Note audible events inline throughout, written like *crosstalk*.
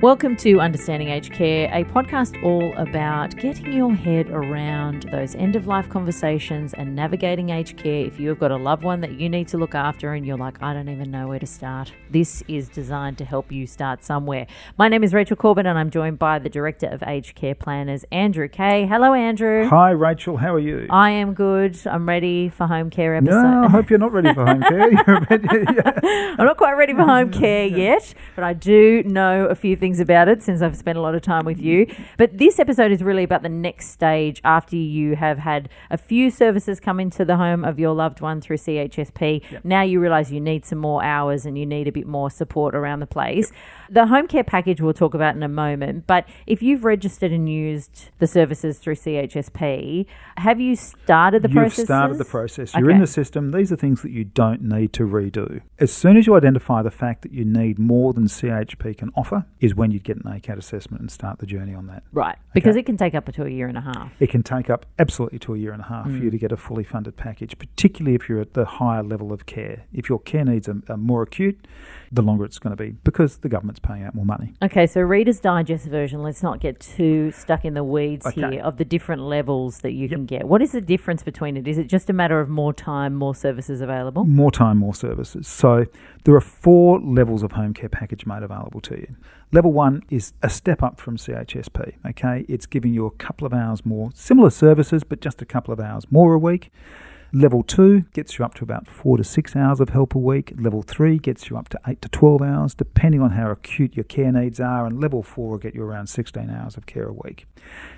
Welcome to Understanding Aged Care, a podcast all about getting your head around those end of life conversations and navigating aged care. If you have got a loved one that you need to look after and you're like, I don't even know where to start, this is designed to help you start somewhere. My name is Rachel Corbett and I'm joined by the Director of Aged Care Planners, Andrew Kay. Hello, Andrew. Hi, Rachel. How are you? I am good. I'm ready for home care episode. No, I hope you're not ready for home care. *laughs* You're ready- yeah. I'm not quite ready for home *laughs* care yet, but I do know a few things about it since I've spent a lot of time with you. But this episode is really about the next stage after you have had a few services come into the home of your loved one through CHSP. Now you realize you need some more hours and you need a bit more support around the place. The home care package we'll talk about in a moment, but if you've registered and used the services through CHSP, have you started the You've process? started the process. You're in the system. These are things that you don't need to redo. As soon as you identify the fact that you need more than CHP can offer, is when you'd get an ACAT assessment and start the journey on that. Right, because it can take up to a year and a half. It can take up absolutely to a year and a half for Mm. you to get a fully funded package, particularly if you're at the higher level of care. If your care needs are, are more acute, the longer it's going to be because the government's paying out more money. Okay, so Reader's Digest version, let's not get too stuck in the weeds Okay. here of the different levels that you Yep. can get. What is the difference between it? Is it just a matter of more time, more services available? More time, more services. So there are four levels of home care package made available to you. Level one is a step up from CHSP. Okay, it's giving you a couple of hours more, similar services, but just a couple of hours more a week. Level two gets you up to about four to six hours of help a week. Level three gets you up to eight to 12 hours, depending on how acute your care needs are. And level four will get you around 16 hours of care a week.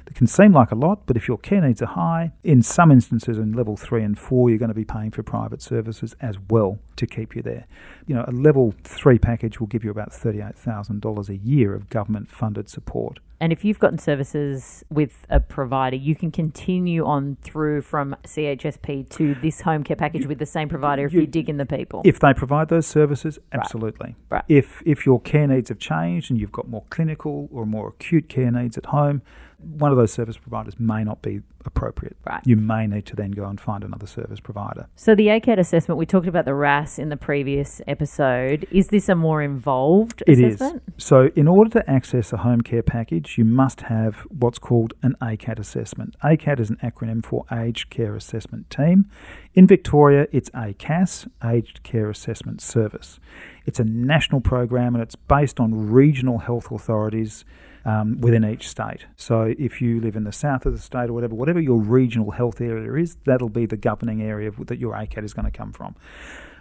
It can seem like a lot, but if your care needs are high, in some instances in level three and four, you're going to be paying for private services as well to keep you there. You know, a level three package will give you about $38,000 a year of government funded support. And if you've gotten services with a provider, you can continue on through from CHSP to this home care package with the same provider if you, you- dig in the people. If they provide those services, absolutely. Right. If if your care needs have changed and you've got more clinical or more acute care needs at home, one of those service providers may not be appropriate. Right. You may need to then go and find another service provider. so the ACAT assessment, we talked about the RAS in the previous episode. Is this a more involved It is. assessment? So, in order to access a home care package, you must have what's called an ACAT assessment. ACAT is an acronym for Aged Care Assessment Team. In Victoria, it's ACAS, Aged Care Assessment Service. It's a national program and it's based on regional health authorities um, within each state. So, if you live in the south of the state or whatever, whatever your regional health area is, that'll be the governing area that your ACAT is going to come from.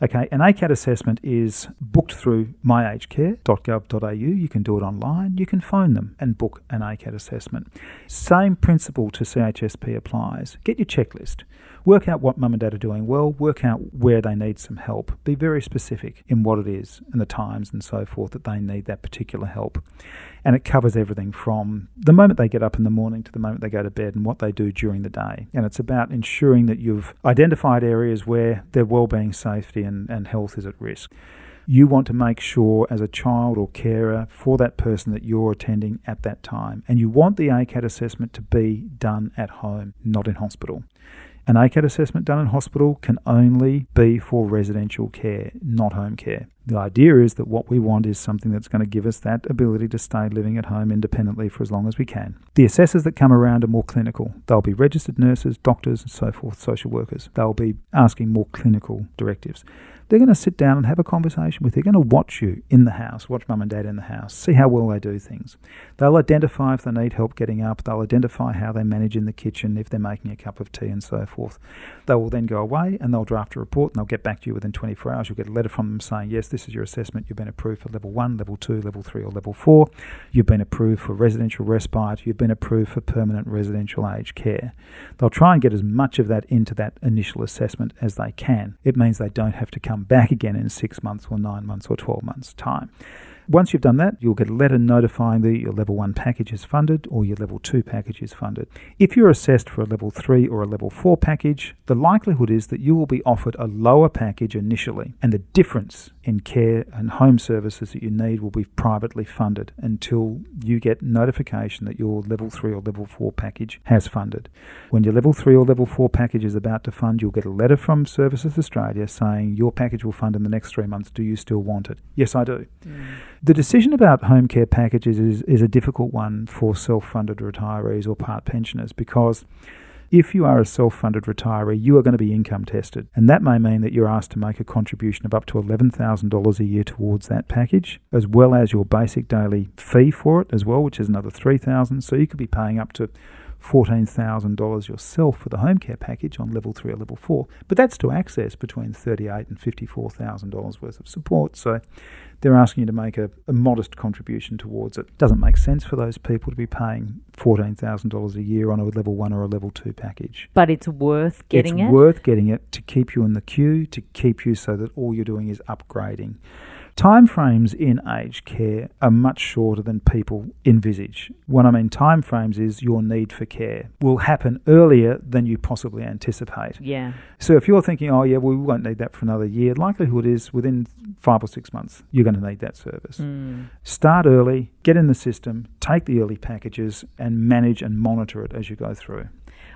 Okay, an ACAT assessment is booked through myagedcare.gov.au. You can do it online. You can phone them and book an ACAT assessment. Same principle to CHSP applies. Get your checklist. Work out what mum and dad are doing well. Work out where they need some help. Be very specific in what it is and the times and so forth that they need that particular help. And it covers everything from the moment they get up in the morning to the moment they go to bed and what they do during the day. And it's about ensuring that you've identified areas where their well-being, safety and, and health is at risk. You want to make sure as a child or carer for that person that you're attending at that time. And you want the ACAT assessment to be done at home, not in hospital. An ACAT assessment done in hospital can only be for residential care, not home care. The idea is that what we want is something that's going to give us that ability to stay living at home independently for as long as we can. The assessors that come around are more clinical. They'll be registered nurses, doctors, and so forth, social workers. They'll be asking more clinical directives. They're going to sit down and have a conversation with you. They're going to watch you in the house, watch mum and dad in the house, see how well they do things. They'll identify if they need help getting up. They'll identify how they manage in the kitchen, if they're making a cup of tea, and so forth. They will then go away and they'll draft a report and they'll get back to you within 24 hours. You'll get a letter from them saying, yes, this is your assessment. You've been approved for level one, level two, level three, or level four. You've been approved for residential respite. You've been approved for permanent residential aged care. They'll try and get as much of that into that initial assessment as they can. It means they don't have to come back again in six months or nine months or 12 months' time. Once you've done that, you'll get a letter notifying that your level 1 package is funded or your level 2 package is funded. If you're assessed for a level 3 or a level 4 package, the likelihood is that you will be offered a lower package initially, and the difference in care and home services that you need will be privately funded until you get notification that your level 3 or level 4 package has funded. When your level 3 or level 4 package is about to fund, you'll get a letter from Services Australia saying your package will fund in the next 3 months. Do you still want it? Yes, I do. Mm. The decision about home care packages is, is a difficult one for self funded retirees or part pensioners because if you are a self funded retiree, you are going to be income tested. And that may mean that you're asked to make a contribution of up to $11,000 a year towards that package, as well as your basic daily fee for it as well, which is another $3,000. So you could be paying up to $14,000 yourself for the home care package on level 3 or level 4. But that's to access between $38,000 and $54,000 worth of support. So they're asking you to make a, a, modest contribution towards it. Doesn't make sense for those people to be paying $14,000 a year on a level 1 or a level 2 package. But it's worth getting it's it? It's worth getting it to keep you in the queue, to keep you so that all you're doing is upgrading. Timeframes in aged care are much shorter than people envisage. What I mean timeframes is your need for care will happen earlier than you possibly anticipate. Yeah. So if you're thinking, oh yeah, well, we won't need that for another year, likelihood is within five or six months you're going to need that service. Mm. Start early, get in the system, take the early packages, and manage and monitor it as you go through.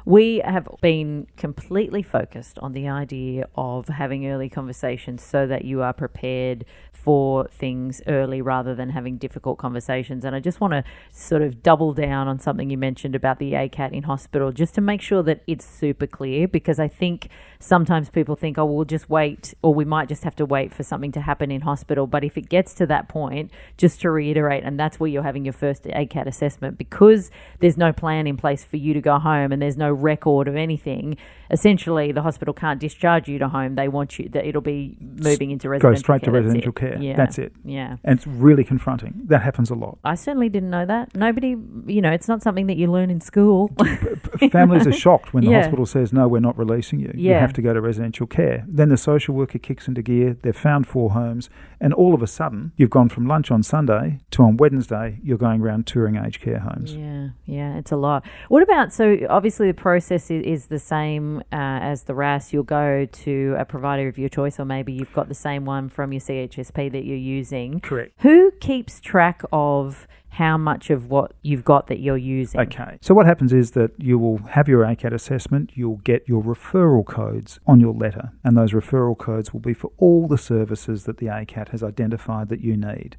We have been completely focused on the idea of having early conversations so that you are prepared for things early rather than having difficult conversations. And I just want to sort of double down on something you mentioned about the ACAT in hospital, just to make sure that it's super clear, because I think sometimes people think, oh, we'll just wait, or we might just have to wait for something to happen in hospital. But if it gets to that point, just to reiterate, and that's where you're having your first ACAT assessment, because there's no plan in place for you to go home and there's no record of anything, essentially the hospital can't discharge you to home. They want you that it'll be moving into residential Go straight care. to residential care. Yeah. That's it. Yeah. And it's really confronting. That happens a lot. I certainly didn't know that. Nobody, you know, it's not something that you learn in school. *laughs* Families are shocked when the *laughs* Yeah. hospital says, no, we're not releasing you. You have to go to residential care. Then the social worker kicks into gear. They've found four homes. And all of a sudden, you've gone from lunch on Sunday to on Wednesday, you're going around touring aged care homes. Yeah, yeah, it's a lot. What about so obviously the process is, is the same uh, as the RAS. You'll go to a provider of your choice, or maybe you've got the same one from your CHSP that you're using. Correct. Who keeps track of how much of what you've got that you're using? Okay. So what happens is that you will have your ACAT assessment, you'll get your referral codes on your letter, and those referral codes will be for all the services that the ACAT has identified that you need.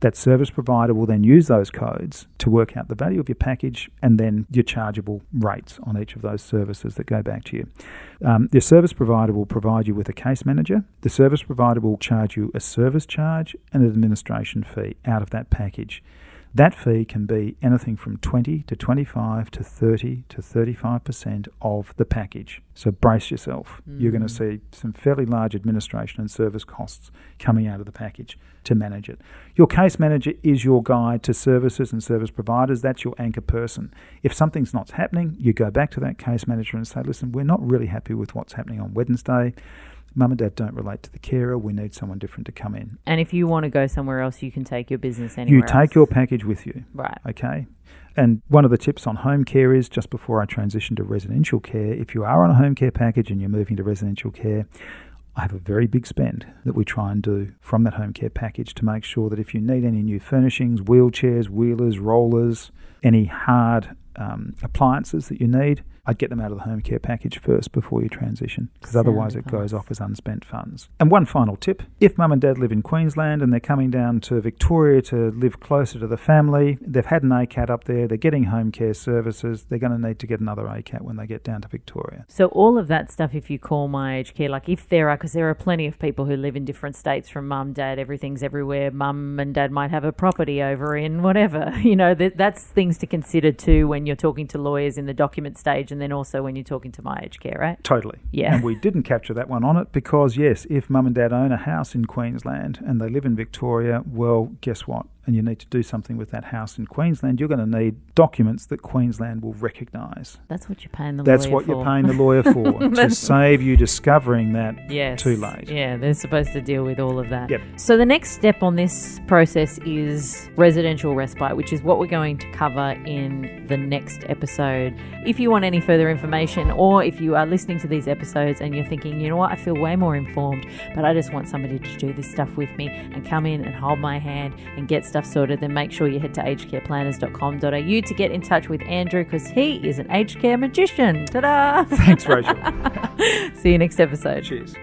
That service provider will then use those codes to work out the value of your package and then your chargeable rates on each of those services that go back to you. Um, the service provider will provide you with a case manager. The service provider will charge you a service charge and an administration fee out of that package. That fee can be anything from 20 to 25 to 30 to 35% of the package. So brace yourself. Mm. You're going to see some fairly large administration and service costs coming out of the package to manage it. Your case manager is your guide to services and service providers. That's your anchor person. If something's not happening, you go back to that case manager and say, listen, we're not really happy with what's happening on Wednesday mum and dad don't relate to the carer. We need someone different to come in. And if you want to go somewhere else, you can take your business anywhere. You take else. your package with you. Right. Okay. And one of the tips on home care is just before I transition to residential care, if you are on a home care package and you're moving to residential care, I have a very big spend that we try and do from that home care package to make sure that if you need any new furnishings, wheelchairs, wheelers, rollers, any hard um, appliances that you need, I'd get them out of the home care package first before you transition, because otherwise it goes off as unspent funds. And one final tip if mum and dad live in Queensland and they're coming down to Victoria to live closer to the family, they've had an ACAT up there, they're getting home care services, they're going to need to get another ACAT when they get down to Victoria. So, all of that stuff, if you call My Aged Care, like if there are, because there are plenty of people who live in different states from mum, dad, everything's everywhere. Mum and dad might have a property over in whatever. *laughs* You know, that, that's things to consider too when you're talking to lawyers in the document stage and then also when you're talking to My Aged Care, right? Totally. Yeah. And we didn't capture that one on it because, yes, if mum and dad own a house in Queensland and they live in Victoria, well, guess what? And you need to do something with that house in Queensland, you're going to need documents that Queensland will recognise. That's what you're paying the That's lawyer for. That's what you're paying the lawyer *laughs* for to save you discovering that *laughs* Yes. too late. Yeah, they're supposed to deal with all of that. Yep. So the next step on this process is residential respite, which is what we're going to cover in the next episode. If you want any further information, or if you are listening to these episodes and you're thinking, you know what, I feel way more informed, but I just want somebody to do this stuff with me and come in and hold my hand and get stuff sorted, then make sure you head to agedcareplanners.com.au to get in touch with Andrew because he is an aged care magician. Ta da! Thanks, Rachel. *laughs* See you next episode. Cheers.